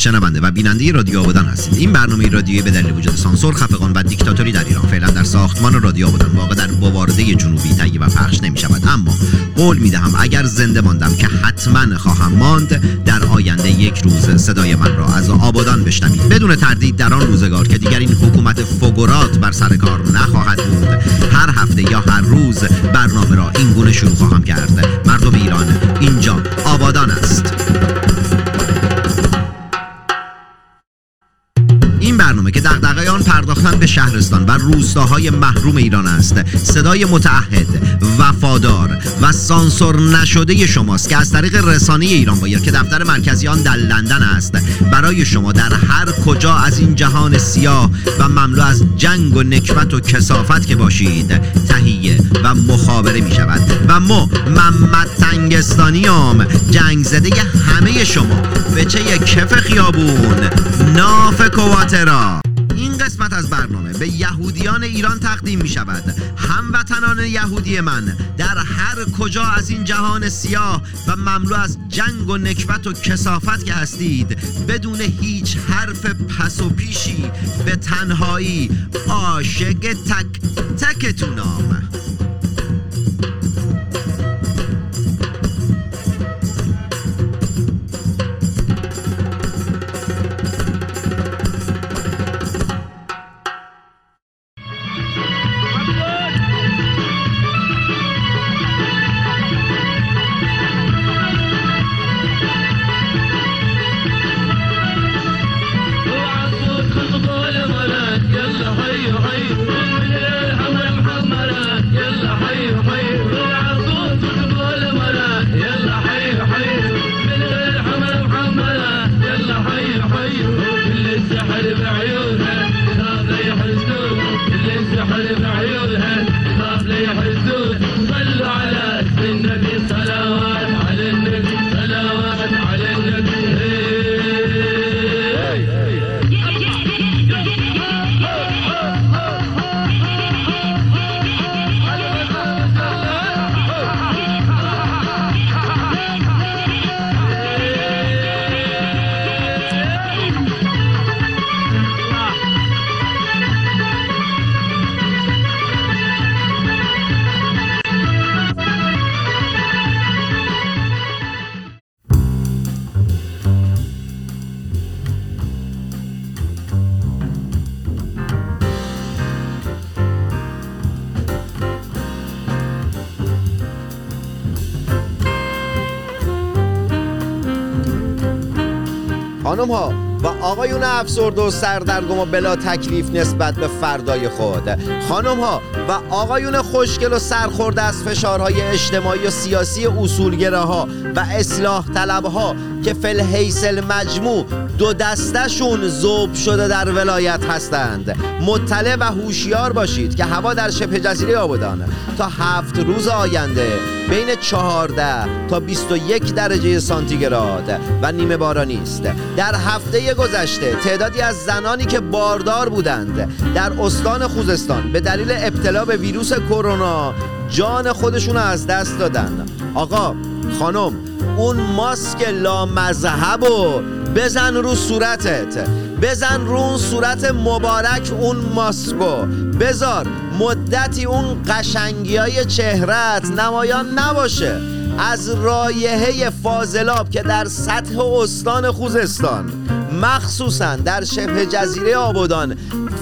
شنونده و بیننده رادیو آبادان هستید. این برنامه رادیویی به دلیل وجود سانسور خفقان و دیکتاتوری در ایران فعلا در ساختمان رادیو آبادان واقع در بوارده جنوبی تهیه و پخش نمی شود اما قول می دهم اگر زنده ماندم که حتما خواهم ماند در آینده یک روز صدای من را از آبادان بشنوید. بدون تردید در آن روزگار که دیگر این حکومت فوگورات بر سر کار نخواهد بود هر هفته یا هر روز برنامه را این گونه شروع خواهم کرد. مردم ایران اینجا آبادان است. پرداختن به شهرستان و روستاهای محروم ایران است. صدای متعهد وفادار و سانسور نشده شماست که از طریق رسانه ایران بایر که دفتر مرکزی آن در لندن است. برای شما در هر کجا از این جهان سیاه و مملو از جنگ و نکبت و کسافت که باشید تهیه و مخابره می شود. و ما محمد تنگستانیام جنگ زده همه شما. به چه کف خیابون. ناف کواترا این قسمت از برنامه به یهودیان ایران تقدیم می شود. هموطنان یهودی من در هر کجا از این جهان سیاه و مملو از جنگ و نکبت و کسافت که هستید بدون هیچ حرف پس و پیشی به تنهایی عاشق تک خانم ها و آقایون افسرده و سردرگم و بلا تکلیف نسبت به فردای خود. خانم ها و آقایون خوشگل و سرخورده از فشارهای اجتماعی و سیاسی اصولگراها و اصلاح طلبها که فل حیث مجموع دو دستشون زوب شده در ولایت هستند. مطلع و هوشیار باشید که هوا در شبه جزیره آبادان. تا هفت روز آینده بین 14 تا 21 درجه سانتیگراد. و نیمه بارانی است در هفته گذشته تعدادی از زنانی که باردار بودند در استان خوزستان به دلیل ابتلا به ویروس کرونا جان خودشون از دست دادن. آقا خانم اون ماسک لامذهب و بزن رو صورتت. بزن رو اون صورت مبارک اون ماسکو بزار مدتی اون قشنگی های چهرت نمایان نباشه. از رایحه فاضلاب که در سطح استان خوزستان. مخصوصا در شبه جزیره آبادان.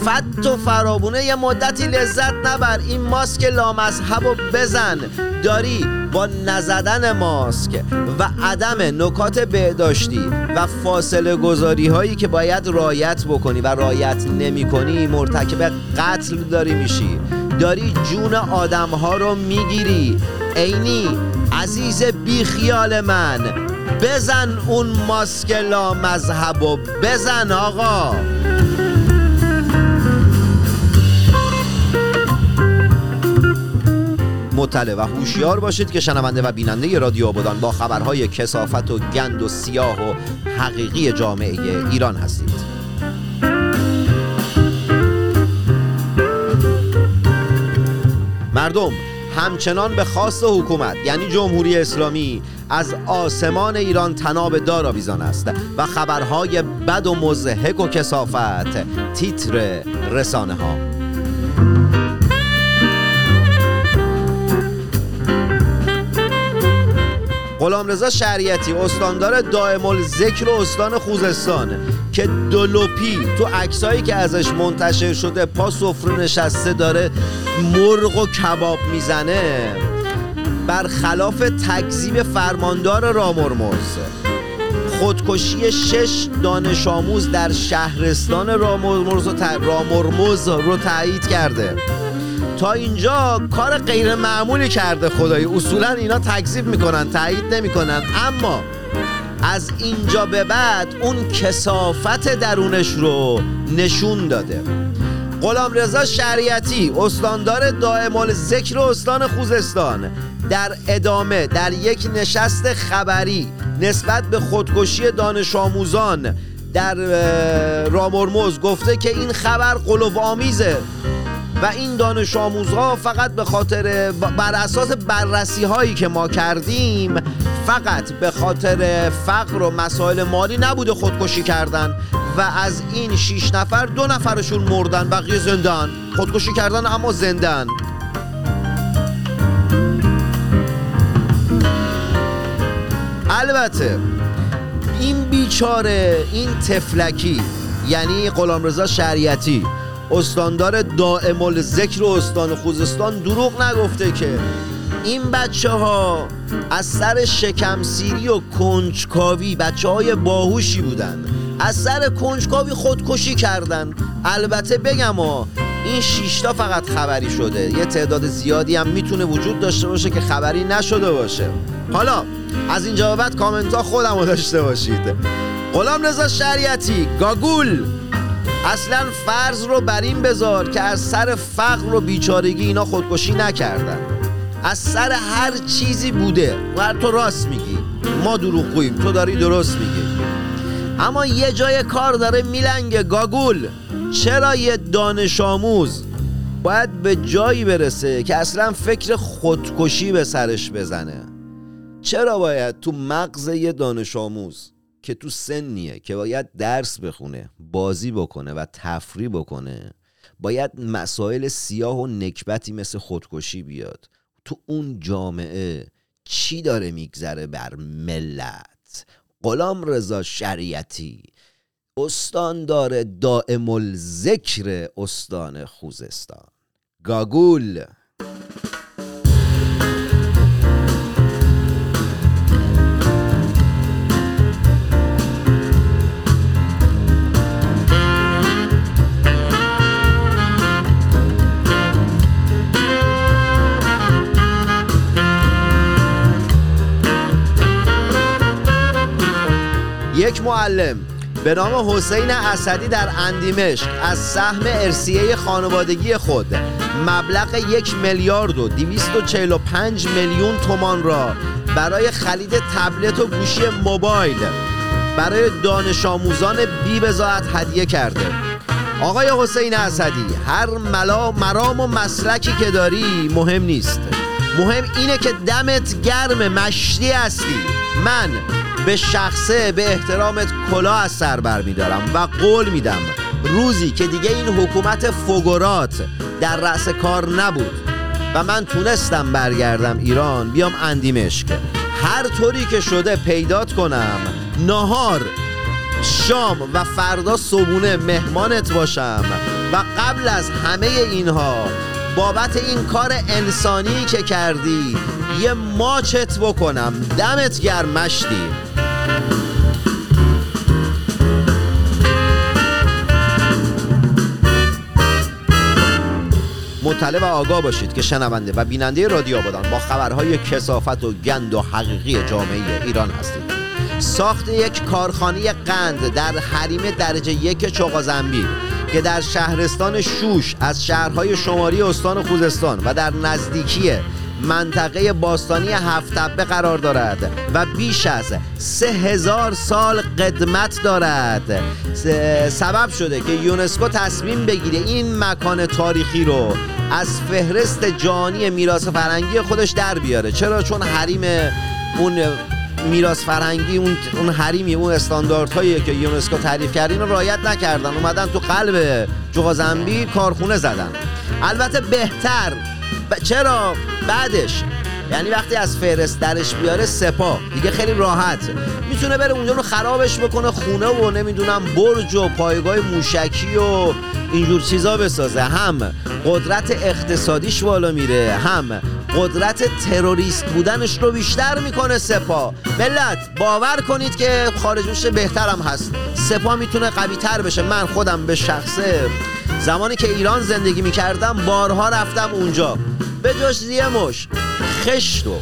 فت و فرابونه یه مدتی لذت نبر. این ماسک لامذهب و بزن. داری با نزدن ماسک و عدم نکات بهداشتی و فاصله گذاری هایی که باید رایت بکنی و رایت نمی کنی مرتکب قتل داری میشی. داری جون آدم ها رو می‌گیری. عینی عزیز بیخیال من بزن اون ماسک لا مذهب و بزن آقا. مطلع و هوشیار باشید که شنونده و بیننده رادیو آبادان با خبرهای کسافت و گند و سیاه و حقیقی جامعه ایران هستید. مردم همچنان به خواست حکومت یعنی جمهوری اسلامی از آسمان ایران تناب دار آویزان است و خبرهای بد و مزهک و کسافت تیتر رسانه ها. غلامرضا شریعتی استاندار دائم الذکر استان خوزستان که دلوپی تو عکسایی که ازش منتشر شده پا سفره نشسته داره مرغ و کباب می‌زنه. برخلاف تکذیب فرماندار رامرمز خودکشی شش دانش آموز در شهرستان رامرمز, رامرمز رو تایید کرده. تا اینجا کار غیر معمولی کرده خدایی. اصولا اینا تکذیب می‌کنن تایید نمی‌کنن. اما از اینجا به بعد اون کسافت درونش رو نشون داده. غلام رضا شریعتی استاندار دائم ذکر استان خوزستان. در ادامه در یک نشست خبری نسبت به خودکشی دانش آموزان در رامرمز گفته که این خبر قلوب آمیزه و این دانش آموزها فقط به خاطر بر اساس بررسی هایی که ما کردیم فقط به خاطر فقر و مسائل مالی نبوده خودکشی کردن و از این شیش نفر دو نفرشون مردن بقیه زندن خودکشی کردن اما زندن البته این بیچاره این تفلکی یعنی غلامرضا شریعتی استاندار دائم ذکر استان خوزستان دروغ نگفته که این بچه ها از سر شکمسیری و کنجکاوی بچه های باهوشی بودن. از سر کنجکاوی خودکشی کردن. البته بگم ها این شیشتا فقط خبری شده. یه تعداد زیادی هم می‌تونه وجود داشته باشه که خبری نشده باشه. حالا از اینجا بعد کامنت ها خودم رو داشته باشید. غلام رضا شریعتی گاگول. اصلا فرض رو بر این بذار که از سر فقر و بیچارگی اینا خودکشی نکردن. از سر هر چیزی بوده. و تو راست میگی. ما دروغگوییم. تو داری درست میگی. اما یه جای کار داره میلنگه گاگول. چرا یه دانش آموز باید به جایی برسه که اصلا فکر خودکشی به سرش بزنه؟ چرا باید تو مغز یه دانش آموز که تو سنیه که باید درس بخونه بازی بکنه و تفریح بکنه باید مسائل سیاه و نکبتی مثل خودکشی بیاد؟ تو اون جامعه چی داره میگذره بر ملت؟ غلام رضا شریعتی استان داره دائم الذکر استان خوزستان. گاگول! یک معلم به نام حسین اسدی در اندیمشق از سهم ارسیه خانوادگی خود مبلغ یک میلیارد و 245 میلیون تومان را برای خرید تبلت و گوشی موبایل برای دانش آموزان بی بزاعت هدیه کرده. آقای حسین اسدی هر ملا مرام و مسلکی که داری مهم نیست. مهم اینه که دمت گرم مشتی هستی. من به شخصه به احترامت کلا از سر بر میدارم و قول میدم روزی که دیگه این حکومت فگورات در رأس کار نبود و من تونستم برگردم ایران بیام اندیمشک هر طوری که شده پیدات کنم نهار شام و فردا صبونه مهمانت باشم و قبل از همه اینها بابت این کار انسانی که کردی یه ماچت بکنم. دمت گرم مشتی. مطلع و آگاه باشید که شنونده و بیننده رادیو آبادان با خبرهای کسافت و گند و حقیقی جامعه ایران هستید ساخت یک کارخانه قند در حریم درجه یک چوغازنبی که در شهرستان شوش از شهرهای شماری استان خوزستان و در نزدیکی منطقه باستانی هفتبه قرار دارد و بیش از سه هزار سال قدمت دارد. سبب شده که یونسکو تصمیم بگیره این مکان تاریخی رو از فهرست جانی میراث فرنگی خودش در بیاره. چرا؟ چون حریم اون میراث فرهنگی اون اون حریمی اون استانداردهایی که یونسکو تعریف کرد اینو رعایت نکردن. اومدن تو قلب جوغازنبی کارخونه زدن. البته بهتر. ب... چرا؟ بعدش. یعنی وقتی از فهرست درش بیاره سپاه. دیگه خیلی راحت. می‌تونه بره اونجا رو خرابش بکنه خونه و نمی‌دونم برج و پایگاه موشکی و اینجور چیزا بسازه. هم قدرت اقتصادیش بالا میره. هم قدرت تروریست بودنش رو بیشتر می‌کنه سپاه. ملت باور کنید که خارج بهترم هست. سپاه می‌تونه قوی تر بشه. من خودم به شخصه. زمانی که ایران زندگی می‌کردم بارها رفتم اونجا. به جز مش. خشت و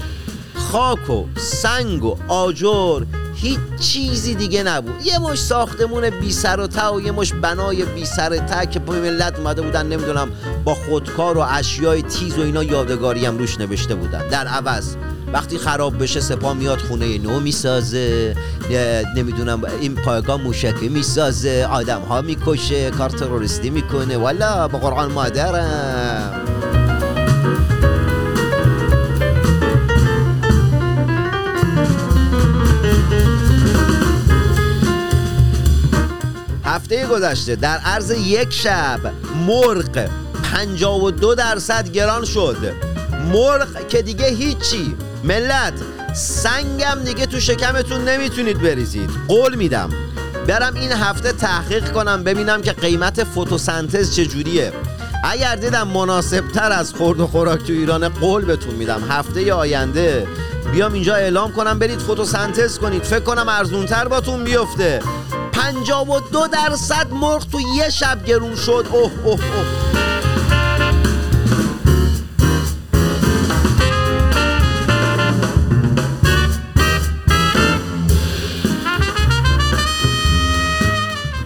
خاک و سنگ و آجر هیچ چیزی دیگه نبود. یه مش ساختمون بی سر و تا و یه مش بنای بی سر تا که به ملت اومده بودن نمی‌دونم با خودکار و اشیای تیز و اینا یادگاری هم روش نوشته بودن. در عوض وقتی خراب بشه سپاه میاد خونه نو می‌سازه نمی‌دونم این پایگاه موشکی می‌سازه آدم ها می‌کشه کار تروریستی می‌کنه. والا با قرآن مادرم. هفته گذشته در عرض یک شب مرغ 52 درصد گران شد. مرغ که دیگه هیچی. ملت سنگم دیگه تو شکمتون نمی‌تونید بریزید. قول میدم. برم این هفته تحقیق کنم ببینم که قیمت فتوسنتز چجوریه. اگر دیدم مناسب تر از خورد و خوراک تو ایران قول بهتون میدم. هفته آینده بیام اینجا اعلام کنم برید فتوسنتز کنید. فکر کنم ارزونتر باتون بیفته. 52 درصد مرغ تو یه شب گرون شد. اوه اوه اوه.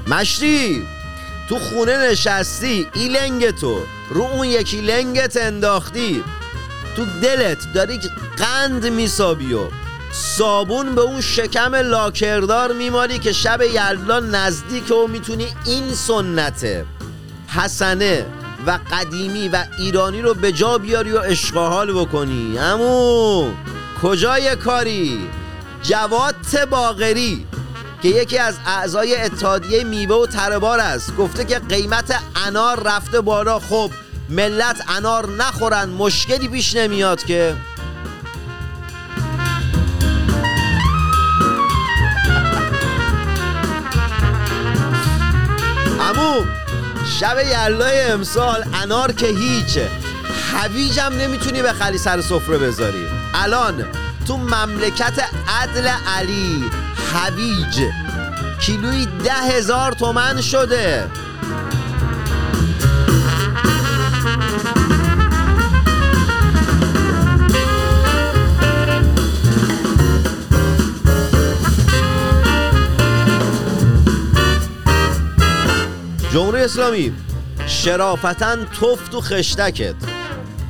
مشتی تو خونه نشستی این لنگ تو. رو اون یکی لنگت انداختی. تو دلت داری قند میسابی و صابون به اون شکم لاکردار میماری که شب یلدا نزدیک و می‌تونی این سنت حسنه و قدیمی و ایرانی رو به جا بیاری و اشغال بکنی. امو کجای کاری؟ جواد باغری که یکی از اعضای اتحادیه میوه و تربار است. گفته که قیمت انار رفته بالا. خب ملت انار نخورن مشکلی پیش نمیاد که. شب یلای امسال انار که هیچه هویجم نمی‌تونی به خلی سر سفره بذاری. الان تو مملکت عدل علی هویج کیلوی ده هزار تومن شده. جمهوری اسلامی شرافتا تفت و خشتکت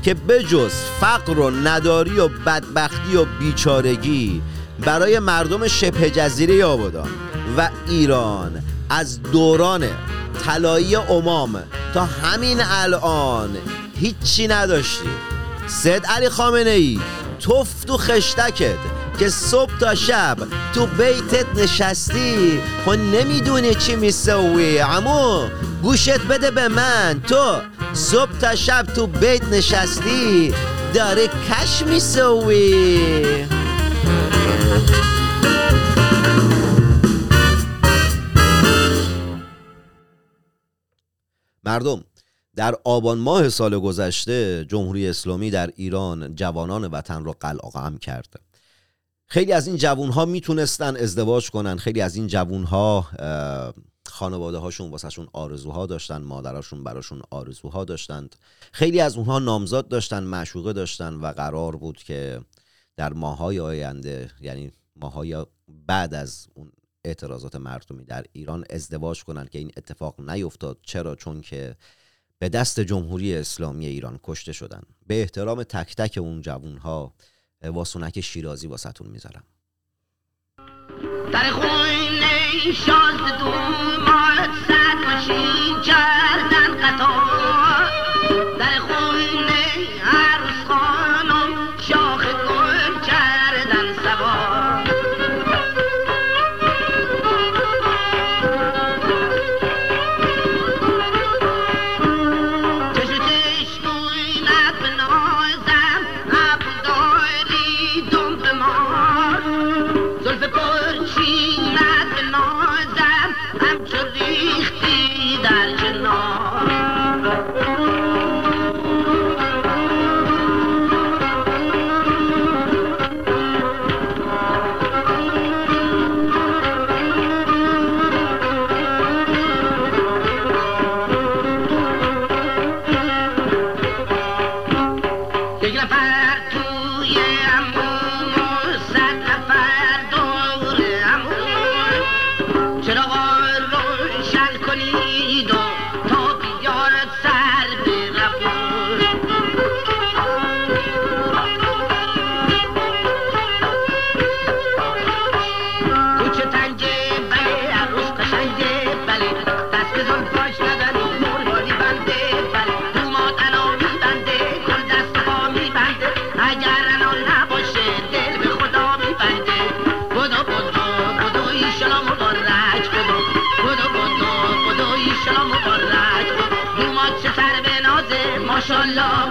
که بجز فقر و نداری و بدبختی و بیچارگی برای مردم شبه جزیره آبادان و ایران از دوران طلایی امام تا همین الان هیچی نداشتی. سید علی خامنه ای تفت و خشتکت که صبح تا شب تو بیتت نشستی خب نمی‌دونی چی میسوی امو گوشت بده به من. تو صبح تا شب تو بیت نشستی داره کش میسوی مردم در آبان ماه سال گذشته جمهوری اسلامی در ایران جوانان وطن را قلعه کرد. خیلی از این جوون ها می‌تونستن ازدواج کنن. خیلی از این جوون ها خانواده هاشون واسهشون آرزوها داشتن مادراشون براشون آرزوها داشتند. خیلی از اونها نامزاد داشتن معشوقه داشتن و قرار بود که در ماهای آینده یعنی ماهای بعد از اون اعتراضات مردمی در ایران ازدواج کنند که این اتفاق نیفتاد. چرا؟ چون که به دست جمهوری اسلامی ایران کشته شدن. به احترام تک تک اون جوون ها واسونک شیرازی واسطون می‌ذارم. در خونه شاد دومات صد ماشین کردن قطار.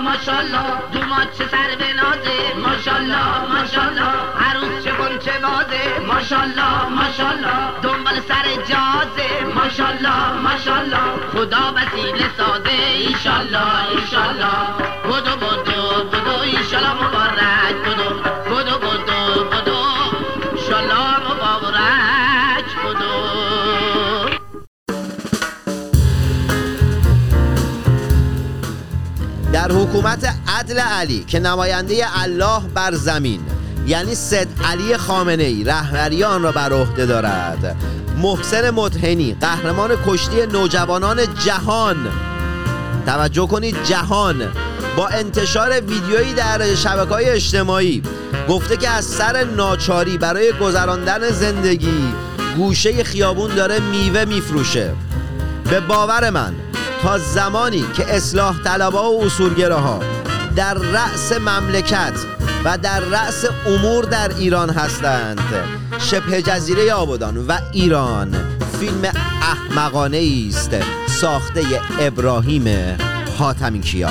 ماشالله ماشالله دومات چه سر به نازه. ماشالله ماشالله عروس چه کن چه بازه. ماشالله ماشالله دنبال سر جازه. ماشالله ماشالله خدا وسیله سازه. ایشالله ایشالله. در حکومت عدل علی که نماینده الله بر زمین یعنی سید علی خامنه ای رهبری آن را بر عهده دارد. محسن مدهنی قهرمان کشتی نوجوانان جهان. توجه کنید جهان. با انتشار ویدیویی در شبکه های اجتماعی گفته که از سر ناچاری برای گذراندن زندگی گوشه خیابون داره میوه میفروشه. به باور من تا زمانی که اصلاح طلبها و اصولگراها در رأس مملکت و در رأس امور در ایران هستند. شبه جزیره آبادان و ایران فیلم احمقانه است ساخته ابراهیم حاتمی کیا.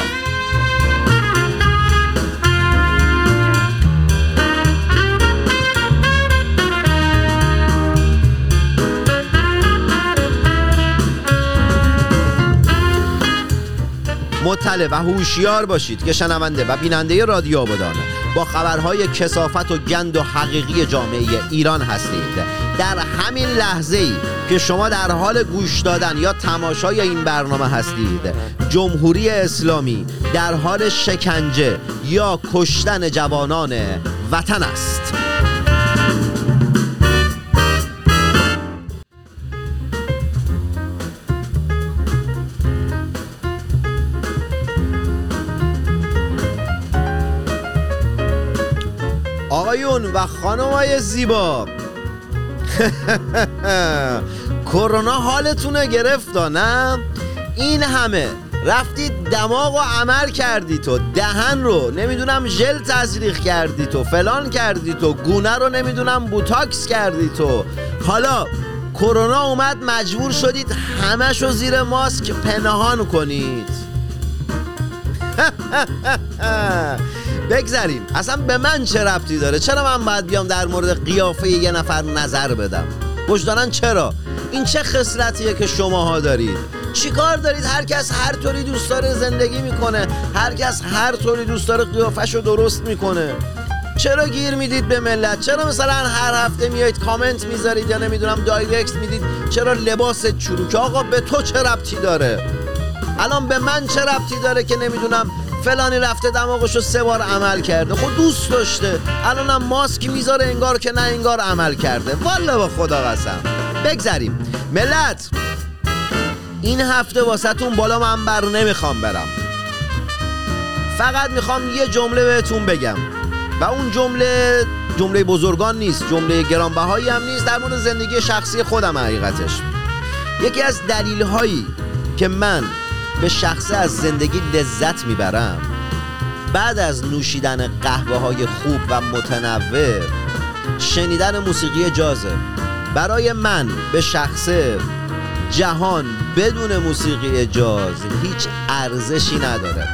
مطلع و هوشیار باشید که شنونده و بیننده رادیو آبادان با خبرهای کسافت و گند و حقیقی جامعه ایران هستید. در همین لحظه ای که شما در حال گوش دادن یا تماشای این برنامه هستید جمهوری اسلامی در حال شکنجه یا کشتن جوانان وطن است. آقایون و خانمای زیبا. کرونا حالتونه گرفتا نه؟ این همه. رفتید دماغ و عمل کردی تو. دهن رو نمی‌دونم ژل تزریق کردی تو. فلان کردی تو. گونه رو نمی‌دونم بوتاکس کردی تو. حالا کرونا اومد مجبور شدید همش رو زیر ماسک پنهان کنید. بگذریم. اصلا به من چه ربطی داره؟ چرا من باید بیام در مورد قیافه یه نفر نظر بدم؟ وجدانن چرا؟ این چه خصلتیه که شماها دارید؟ چیکار دارید؟ هر کس هر طوری دوست داره زندگی می‌کنه. هر کس هر طوری دوست داره قیافش رو درست می‌کنه. چرا گیر می‌دید به ملت؟ چرا مثلا هر هفته میایید کامنت می‌ذارید یا نمی‌دونم دایرکت می‌دید؟ چرا لباس چروک؟ آقا به تو چه ربطی داره؟ الان به من چه ربطی داره که نمی‌دونم فلانی رفته دماغشو سه بار عمل کرده. خود دوست داشته. الانم ماسک می‌ذاره انگار که نه انگار عمل کرده. والا با خدا قسم. بگذریم. ملت این هفته واسهتون بالا من بر نمی‌خوام برم. فقط می‌خوام یه جمله بهتون بگم. و اون جمله جمله بزرگان نیست جمله گرانبهایی هم نیست در مورد زندگی شخصی خودم حقیقتش. یکی از دلیل هایی که من به شخصه از زندگی لذت می‌برم. بعد از نوشیدن قهوه های خوب و متنوع شنیدن موسیقی جازه. برای من به شخصه جهان بدون موسیقی جاز هیچ ارزشی نداره.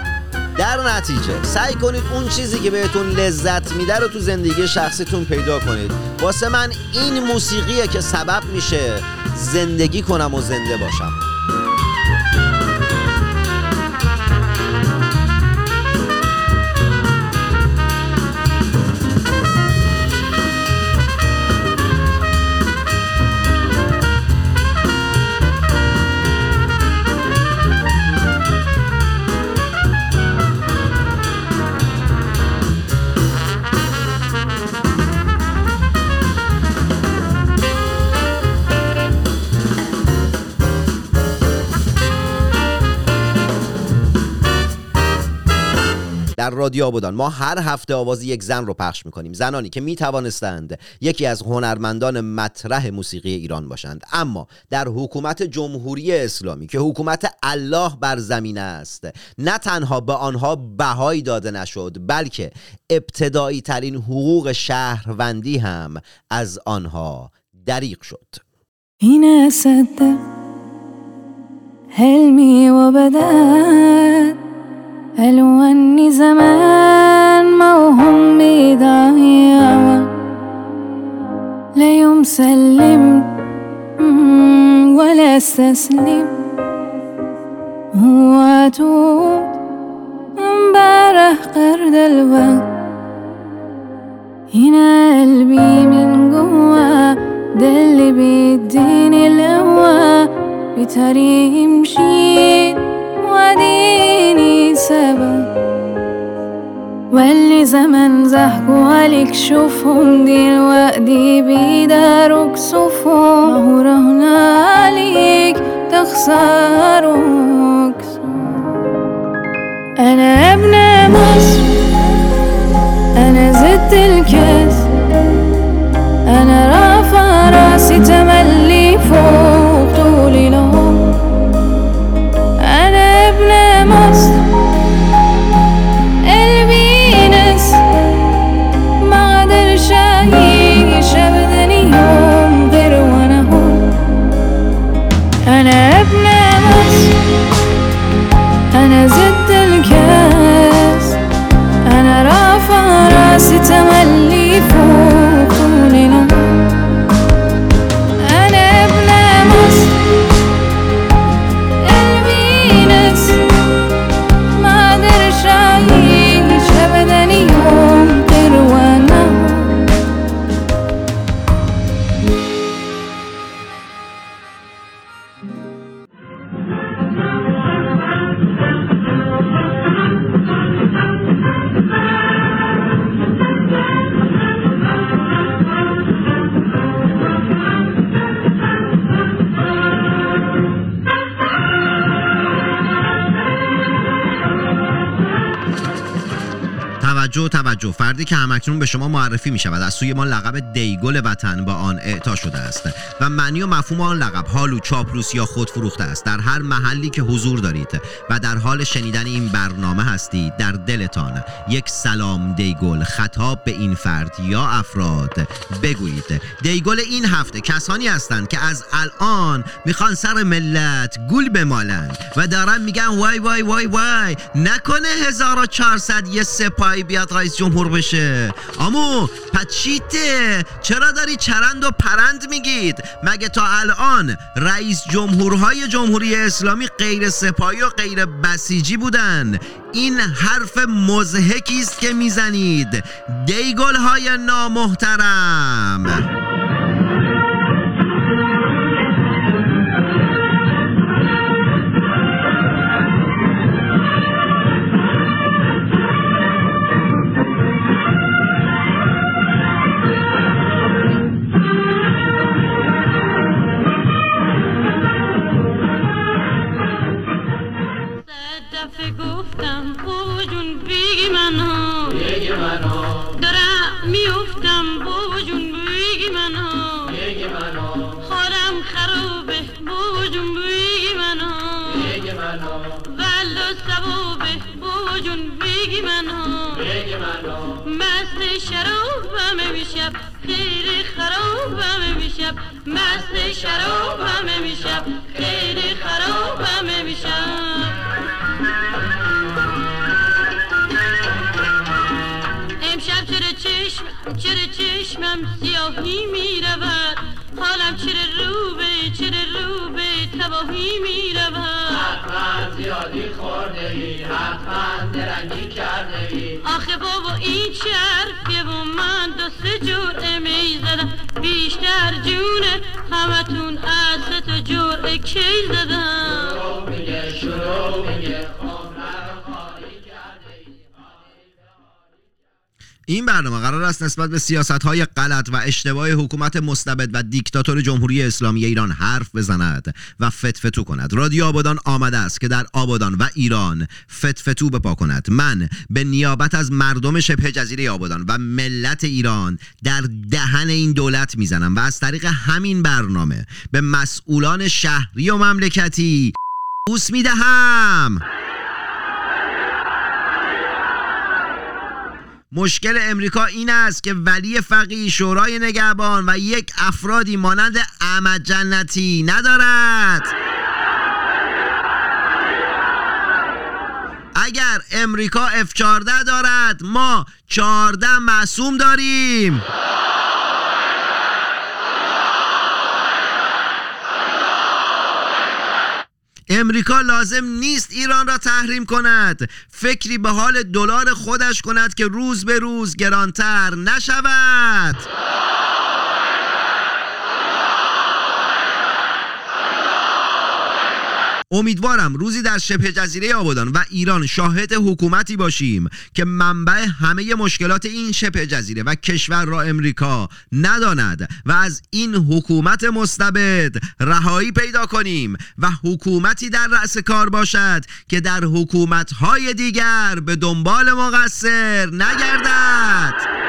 در نتیجه سعی کنید اون چیزی که بهتون لذت میده رو تو زندگی شخصیتون پیدا کنید. واسه من این موسیقیه که سبب میشه زندگی کنم و زنده باشم. آبادان ما هر هفته آواز یک زن رو پخش می‌کنیم. زنانی که می‌توانستند یکی از هنرمندان مطرح موسیقی ایران باشند. اما در حکومت جمهوری اسلامی که حکومت الله بر زمین است نه تنها به آنها بهایی داده نشد بلکه ابتدایی ترین حقوق شهروندی هم از آنها دریق شد. این صدق و بدن قالوا عني زمان موهوم بضايع لا يوم سلمت ولا أستسلم. هو توت امبارح قرد الوقت هنا قلبي من جوا ده اللي بيديني القوة بطريق مشيت واديني سبب. واللي زمن زحكوا عليك شوفهم دلوقتي بيداروا كسوفهم ما هو رهن عليك تخسروا أنا ابن مصر أنا زدت الكاس أنا رافع راسي تملي فوق. توجه توجه. فردی که همکنون به شما معرفی می شود از سوی ما لقب دیگل وطن با آن اعطا شده است. و معنی و مفهوم آن لقب حالو چاپلوس یا خود فروخته است. در هر محلی که حضور دارید و در حال شنیدن این برنامه هستید در دلتان یک سلام دیگل خطاب به این فرد یا افراد بگویید. دیگل این هفته کسانی هستند که از الان می‌خوان سر ملت گول بمالند و دارن میگن وای وای وای وای نکنه 1400 یه سپاهی بیاد رئیس جمهور بشه. امو پچیته چرا داری چرند و پرند میگید؟ مگه تا الان رئیس جمهورهای جمهوری اسلامی غیر سپاهی و غیر بسیجی بودن؟ این حرف مزهکی است که می‌زنید. دیگل های نامحترم. آخه بابا این چه حرفیه و من دو سه جور می زدم. بیشتر جونه همتون از تو جور کی زدم؟ این برنامه قرار است نسبت به سیاست های غلط و اشتباه حکومت مستبد و دیکتاتور جمهوری اسلامی ایران حرف بزند و فتفتو کند. رادیو آبادان آمده است که در آبادان و ایران فتفتو بپا کند. من به نیابت از مردم شبه جزیره آبادان و ملت ایران در دهن این دولت می‌زنم و از طریق همین برنامه به مسئولان شهری و مملکتی بوس می‌دهم. مشکل امریکا این است که ولی فقی شورای نگهبان و یک افرادی مانند احمد جنتی ندارد. اگر امریکا F14 دارد ما 14 معصوم داریم. امریکا لازم نیست ایران را تحریم کند. فکری به حال دلار خودش کند که روز به روز گرانتر نشود. امیدوارم روزی در شبه جزیره آبادان و ایران شاهد حکومتی باشیم که منبع همه مشکلات این شبه جزیره و کشور را امریکا نداند و از این حکومت مستبد رهایی پیدا کنیم و حکومتی در رأس کار باشد که در حکومتهای دیگر به دنبال مقصر نگردد.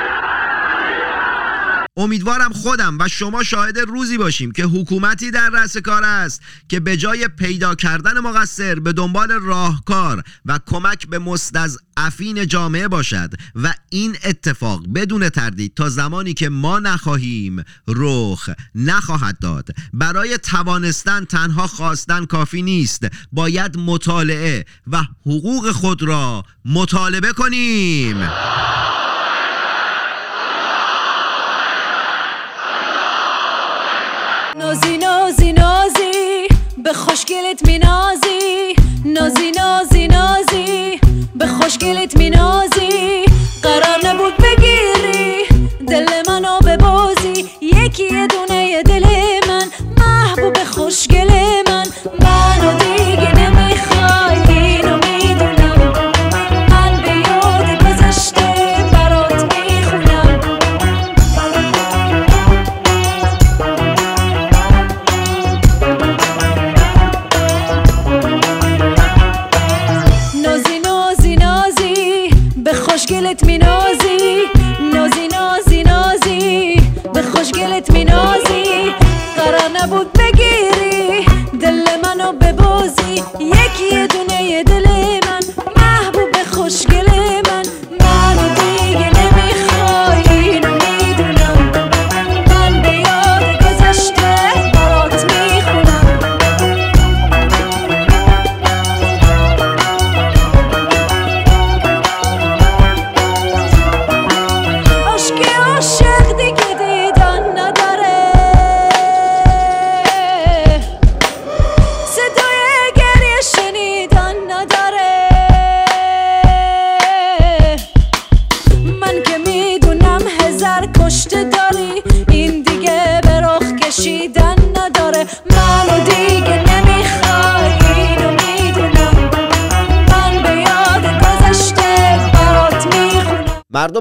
امیدوارم خودم و شما شاهد روزی باشیم که حکومتی در رأس کار است که به جای پیدا کردن مقصر به دنبال راهکار و کمک به مستضعفین جامعه باشد و این اتفاق بدون تردید تا زمانی که ما نخواهیم رخ نخواهد داد. برای توانستن تنها خواستن کافی نیست. باید مطالعه و حقوق خود را مطالبه کنیم. خوشگلت می نازی نازی نازی. نازی به خوشگلت می نازی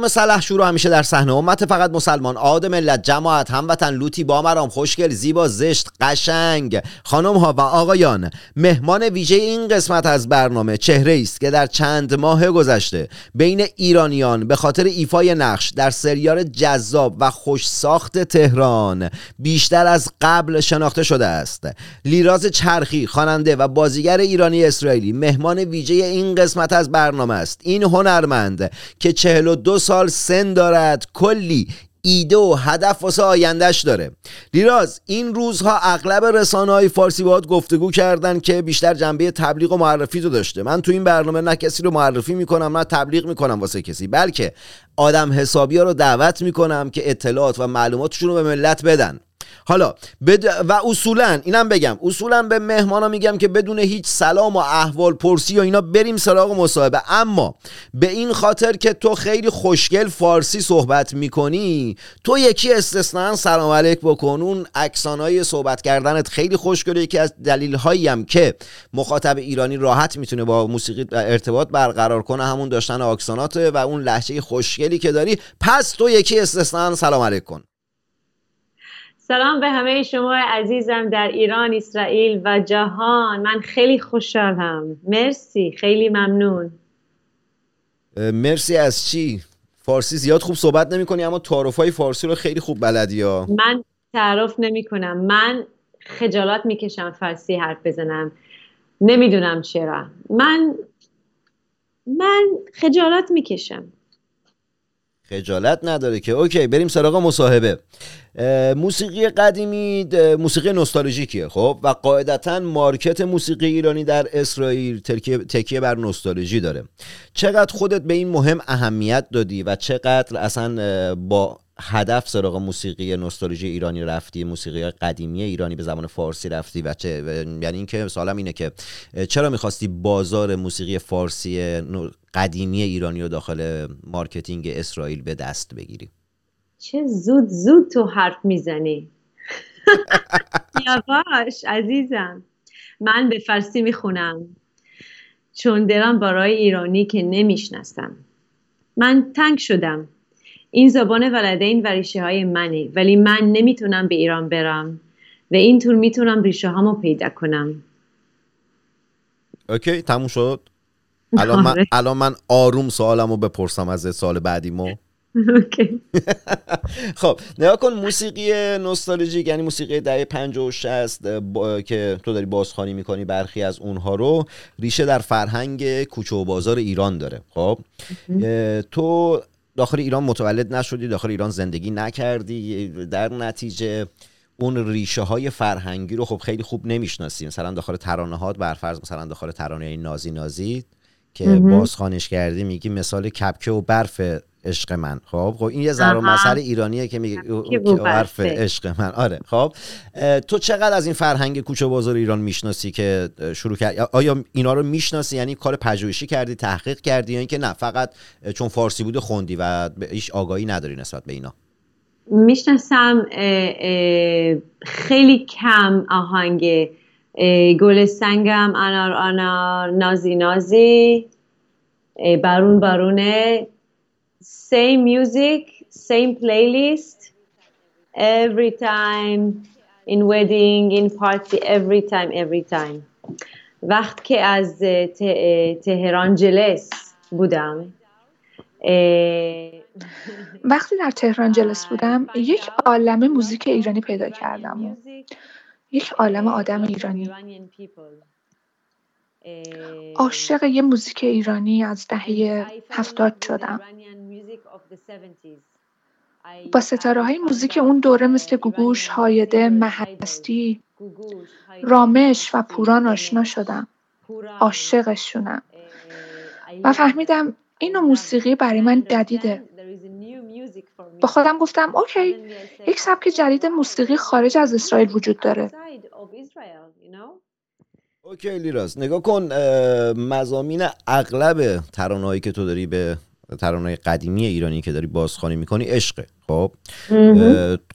مردم سلحشور رو همیشه در صحنه امت. فقط مسلمان عاد ملت جماعت هموطن لوتی بامرام خوشگل زیبا زشت قشنگ. خانم ها و آقایان مهمان ویژه این قسمت از برنامه چهره است که در چند ماه گذشته بین ایرانیان به خاطر ایفای نقش در سریال جذاب و خوش ساخت تهران بیشتر از قبل شناخته شده است. لیراز چرخی خواننده و بازیگر ایرانی اسرائیلی مهمان ویژه این قسمت از برنامه است. این هنرمند که 42 سال سن دارد. کلی ایده و هدف واسه آیندهش داره. لیراز این روزها اغلب رسانه های فارسی باهات گفتگو کردن که بیشتر جنبه تبلیغ و معرفی تو داشته. من تو این برنامه نه کسی رو معرفی می‌کنم نه تبلیغ می‌کنم واسه کسی بلکه آدم حسابی ها رو دعوت می‌کنم که اطلاعات و معلوماتشون رو به ملت بدن. حالا و اصولا اینم بگم اصولا به مهمانا میگم که بدون هیچ سلام و احوال پرسی و اینا بریم سراغ مصاحبه. اما به این خاطر که تو خیلی خوشگل فارسی صحبت می‌کنی تو یکی استثنا سلام علیک بکن. اون اکسانای صحبت کردنت خیلی خوشگله. یکی از دلیل هایی هم که مخاطب ایرانی راحت می‌تونه با موسیقی ارتباط برقرار کنه همون داشتن اکسانات و اون لحجه خوشگلی که داری. پس تو یکی استثنا سلام علیک کن. سلام به همه شما عزیزم در ایران، اسرائیل و جهان. من خیلی خوشحالم. مرسی. خیلی ممنون. مرسی از چی؟ فارسی زیاد خوب صحبت نمی کنی اما تعارف های فارسی رو خیلی خوب بلدی ها. من تعارف نمی کنم. من خجالت می‌کشم فارسی حرف بزنم. نمی‌دونم چرا. من من خجالت می‌کشم خجالت نداره که. اوکی بریم سراغ مصاحبه. موسیقی قدیمی موسیقی نوستالژیکیه خب؟ و قاعدتا مارکت موسیقی ایرانی در اسرائیل تکیه بر نوستالژی داره. چقدر خودت به این مهم اهمیت دادی و چقدر اصلا با هدف سراغ موسیقی نوستالژی ایرانی رفتی موسیقی قدیمی ایرانی به زبان فارسی رفتی و چه یعنی اینکه سوالم اینه که چرا می‌خواستی بازار موسیقی فارسی قدیمی ایرانی رو داخل marketing اسرائیل به دست بگیری. چه زود زود تو حرف می‌زنی. یواش عزیزم. من به فارسی می‌خونم. چون دلم برای ایرانی که نمی‌شناسم. من تنگ شدم. این زبان ولدین و ریشه های منه ولی من نمی‌تونم به ایران برم و اینطور می‌تونم ریشه هامو پیدا کنم. اوکی تموم شد. الان من, آره. الان من آروم سوالم رو بپرسم از سال بعدیمو خب نگاه کن موسیقی نوستالژیک یعنی موسیقی دهه 50 و 60 که تو داری بازخوانی می‌کنی برخی از اونها رو ریشه در فرهنگ کوچه و بازار ایران داره. خب تو داخل ایران متولد نشدی داخل ایران زندگی نکردی در نتیجه اون ریشه های فرهنگی رو خب خیلی خوب نمی‌شناسی. مثلا داخل ترانه هات برفرض مثلا داخل ترانه نازی نازی که بازخوانش کردی میگی مثال کپکه و برف عشق من. خب؟ خب این یه ضرب مسئله ایرانیه که میگه برف عشق من. آره. خب تو چقدر از این فرهنگ کوچه بازار ایران می‌شناسی که شروع کرد آیا اینا رو می‌شناسی؟ یعنی کار پژوهشی کردی تحقیق کردی یا اینکه نه فقط چون فارسی بوده خوندی و هیچ آگاهی نداری نسبت به اینا؟ می‌شناسم خیلی کم آهنگ گل سنگم انار انار نازی نازی. بارون بارونه same music same playlist. Every time in wedding in party every time every time. وقت که از تهران جلس بودم. وقتی در تهران جلس بودم یک عالم موزیک ایرانی پیدا کردم. یک عالم آدم ایرانی. عاشق یه موزیک ایرانی از دهه هفتاد شدم. با ستاره های موزیک اون دوره مثل گوگوش، هایده، مهستی، رامش و پوران آشنا شدم. عاشقشونم. و فهمیدم اینو موسیقی برای من جدیده. با خودم گفتم اوکی یک سبک جدید موسیقی خارج از اسرائیل وجود داره. اوکی لیراز. نگاه کن مزامین اغلب ترانه‌هایی که تو داری به ترانه قدیمی ایرانی که داری بازخوانی می‌کنی عشقه خب؟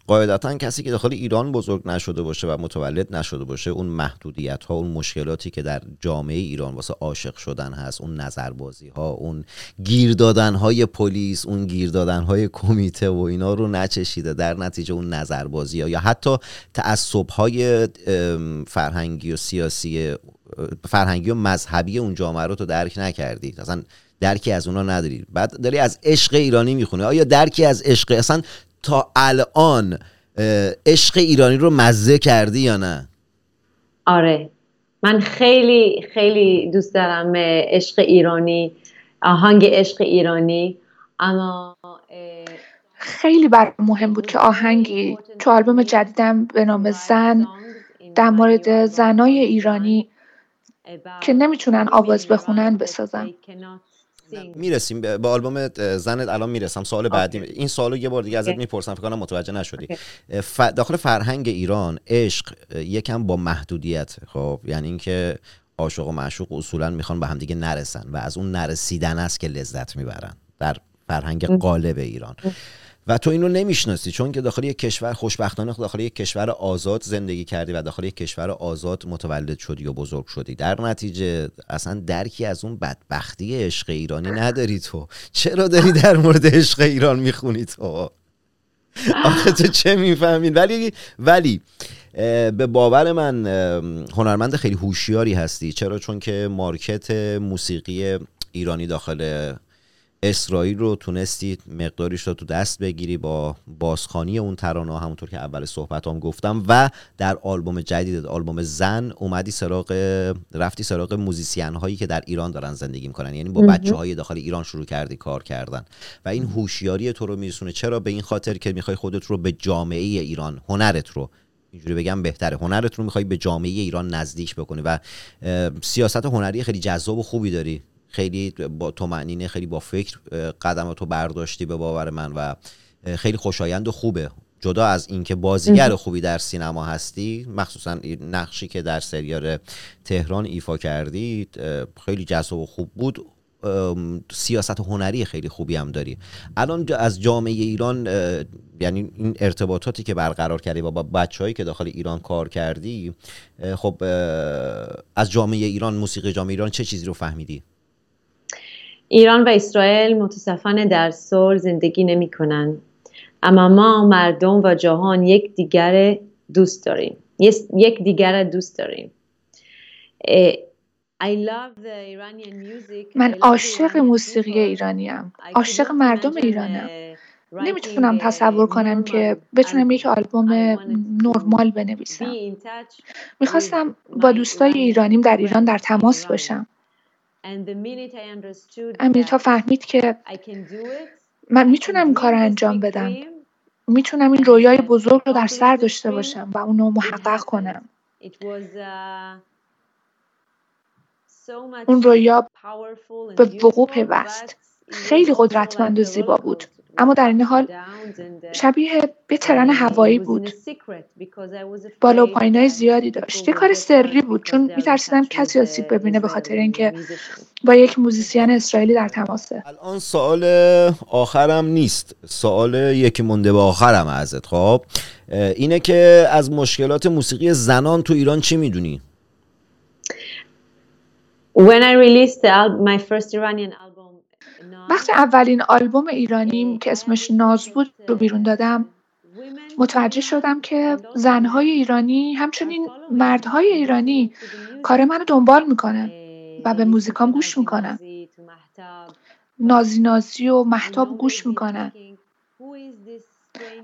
قاعدتا کسی که داخل ایران بزرگ نشده باشه و متولد نشده باشه اون محدودیت ها اون مشکلاتی که در جامعه ایران واسه عاشق شدن هست اون نظربازی ها اون گیر دادن های پلیس اون گیر دادن های کمیته و اینا رو نچشیده در نتیجه اون نظربازی ها یا حتی تعصب های فرهنگی و سیاسی فرهنگی و مذهبی اون جامعه رو تو درک نکردی اصلا درکی از اونا نداری بعد داری از عشق ایرانی می‌خونه آیا درکی از عشق؟ اصلا تا الان عشق ایرانی رو مزه کردی یا نه؟ آره. من خیلی خیلی دوست دارم عشق ایرانی آهنگ عشق ایرانی. اما خیلی بر مهم بود که آهنگی تو آلبوم جدیدم به نام زن در مورد زنای ایرانی که نمی‌تونن آواز بخونن بسازم می‌رسیم به آلبوم زنت الان می‌رسم. سوال بعدی این سوالو یه بار دیگه ازت می‌پرسم فکر کنم متوجه نشدی. داخل فرهنگ ایران عشق یکم با محدودیت. خب یعنی اینکه عاشق و معشوق اصولا می‌خوان به همدیگه نرسن و از اون نرسیدن است که لذت می‌برن در فرهنگ قالب ایران. و تو اینو نمی‌شناسی چون که داخل یک کشور خوشبختانه داخل یک کشور آزاد زندگی کردی و داخل یک کشور آزاد متولد شدی و بزرگ شدی. در نتیجه اصلا درکی از اون بدبختی عشق ایرانی نداری تو. چرا داری در مورد عشق ایران می‌خونی تو؟ آخه تو چه می‌فهمی؟ ولی ولی به باور من هنرمند خیلی هوشیاری هستی. چرا؟ چون که مارکت موسیقی ایرانی داخل اسرائیل رو تونستید مقداریش رو تو دست بگیری با بازخانی اون ترانه همونطور که اول صحبت هم گفتم. و در آلبوم جدید آلبوم زن اومدی سراغ رفتی سراغ موزیسین هایی که در ایران دارن زندگی می‌کنن. یعنی با بچه های داخل ایران شروع کردی کار کردن. و این هوشیاری تو رو میرسونه. چرا؟ به این خاطر که می‌خوای خودت رو به جامعه ایران هنرت رو اینجوری بگم بهتره هنرت رو می‌خوای به جامعه ایران نزدیک بکنی. و سیاست هنری خیلی جذاب و خوبی داری. خیلی با تو معنینه خیلی با فکر قدم تو برداشتی به باور من و خیلی خوشایند و خوبه. جدا از اینکه بازیگر خوبی در سینما هستی مخصوصا نقشی که در سریال تهران ایفا کردی خیلی جذاب و خوب بود. سیاست هنری خیلی خوبی هم داری. الان از جامعه ایران یعنی این ارتباطاتی که برقرار کردی و با بچههایی که داخل ایران کار کردی خب از جامعه ایران موسیقی جامعه ایران چه چیزی رو فهمیدی؟ ایران و اسرائیل متصفانه در صلح زندگی نمی کنن. اما ما مردم و جهان یک دیگر دوست داریم. یک دیگر دوست داریم. من عاشق موسیقی ایرانیم. عاشق مردم ایرانم. نمی‌تونم تصور کنم که بتونم یک آلبوم نرمال بنویسم. می‌خواستم با دوستای ایرانیم در ایران در تماس باشم. امیرتا فهمید که من می‌تونم کار انجام بدم. می‌تونم این رویای بزرگ رو در سر داشته باشم و اونو محقق کنم. اون رویا به وقوع پیوست. خیلی قدرتمند و زیبا بود. اما در این حال شبیه به ترن هوایی بود. بالا و پایینای زیادی داشت. یه کار سری بود چون میترسیدم کسی آسیب ببینه به خاطر اینکه با یک موزیسین اسرائیلی در تماسه الان سوال آخرم نیست. سوال یکی مونده به آخرم ازت. خب اینه که از مشکلات موسیقی زنان تو ایران چی می‌دونی؟ When I released the my first Iranian album وقتی اولین آلبوم ایرانیم که اسمش ناز بود رو بیرون دادم متوجه شدم که زنهای ایرانی همچنین مردهای ایرانی کار منو دنبال می‌کنن و به موزیکام گوش می‌کنن. نازی نازی و محتاب گوش می‌کنن.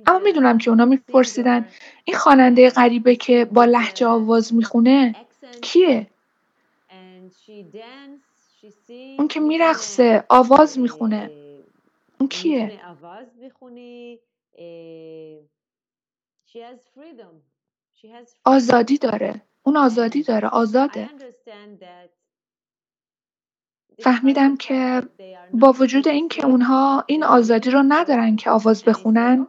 اما می‌دونم که اونا میپرسیدن این خواننده غریبه که با لحجه آواز می‌خونه کیه؟ اون که میرقصه آواز می‌خونه. اون کیه؟ آزادی داره. اون آزادی داره. آزاده. فهمیدم که با وجود اینکه اونها این آزادی رو ندارن که آواز بخونن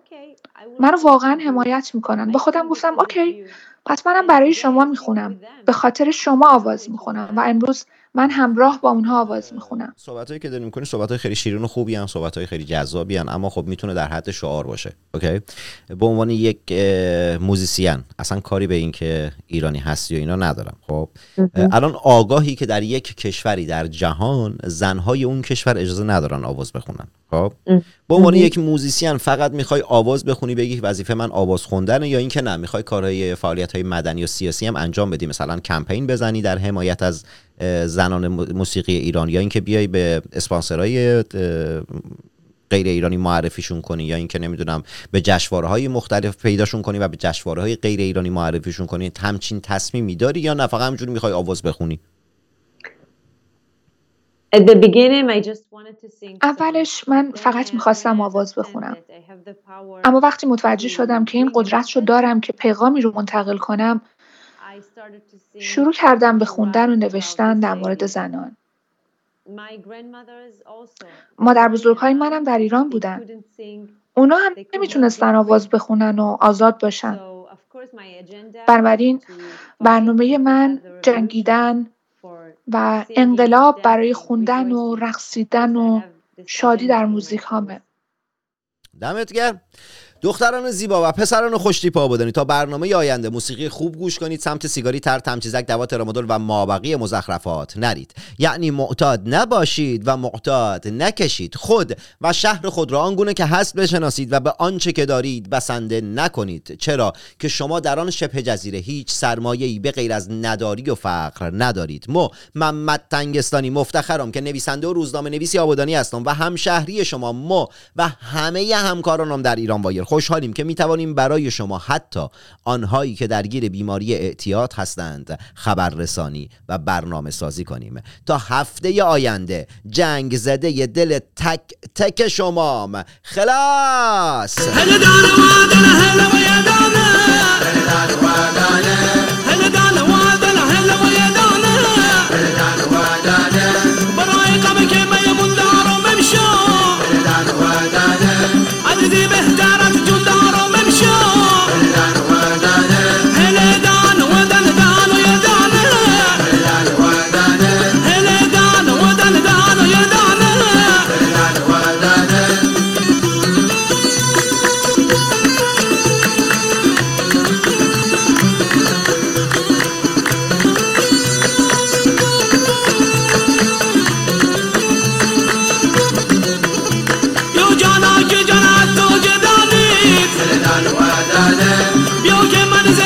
منو واقعا حمایت می‌کنن. با خودم گفتم اوکی پس منم برای شما می‌خونم. به خاطر شما آواز می‌خونم. و امروز من همراه با اونها آواز می‌خونم. صحبتایی که داریم می‌کنی صحبت خیلی شیرین و خوبی هم صحبت های خیلی جذابی هم اما خب می‌تونه در حد شعار باشه. okay؟ به عنوان یک موزیسین اصلا کاری به این که ایرانی هستی و اینا ندارم خب؟ الان آگاهی که در یک کشوری در جهان زنهای اون کشور اجازه ندارن آواز بخونن خب؟ به عنوان یک موزیسین فقط می‌خوای آواز بخونی بگی وظیفه من آواز خوندن یا اینکه نه می‌خوای کارهای فعالیت های مدنی و سیاسی هم انجام بدی مثلا کمپین بزنی در حمایت از زنان موسیقی ایران یا اینکه بیای به اسپانسرهای غیر ایرانی معرفیشون کنی یا اینکه نمی‌دونم به جشنواره های مختلف پیداشون کنی و به جشنواره های غیر ایرانی معرفیشون کنی همچین تصمیمی داری یا نه؟ فقط همجوری می‌خوای آواز بخونی؟ اولش من فقط می‌خواستم آواز بخونم. اما وقتی متوجه شدم که این قدرت رو دارم که پیغامی رو منتقل کنم شروع کردم به خوندن و نوشتن در مورد زنان. مادر بزرگهای منم در ایران بودن. اونا هم نمی‌تونستن آواز بخونن و آزاد باشن. بنابراین برنامه من جنگیدن و انقلاب برای خوندن و رقصیدن و شادی در موزیک هامه دمت گرم. دختران زیبا و پسران خوشتیپ آبادانی تا برنامه آینده موسیقی خوب گوش کنید سمت سیگاری تر تمچیزک دوات رامادول و مابقی مزخرفات نرید. یعنی معتاد نباشید و معتاد نکشید. خود و شهر خود را آنگونه که هست بشناسید و به آنچه که دارید بسنده نکنید. چرا؟ که شما در آن شبه جزیره هیچ سرمایه‌ای به غیر از نداری و فقر ندارید. ما محمد تنگستانی مفتخرم که نویسنده و روزنامه نویسی آبادانی هستم و همشهری شما. ما و همه همکارانم در ایران وایر خوشحالیم که می‌توانیم برای شما حتی آنهایی که درگیر بیماری اعتیاد هستند خبررسانی و برنامه سازی کنیم. تا هفته آینده جنگ زده ی دل تک تک شما خلاص! برای قبل که دارم عزیزی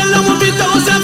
Ela não me dá,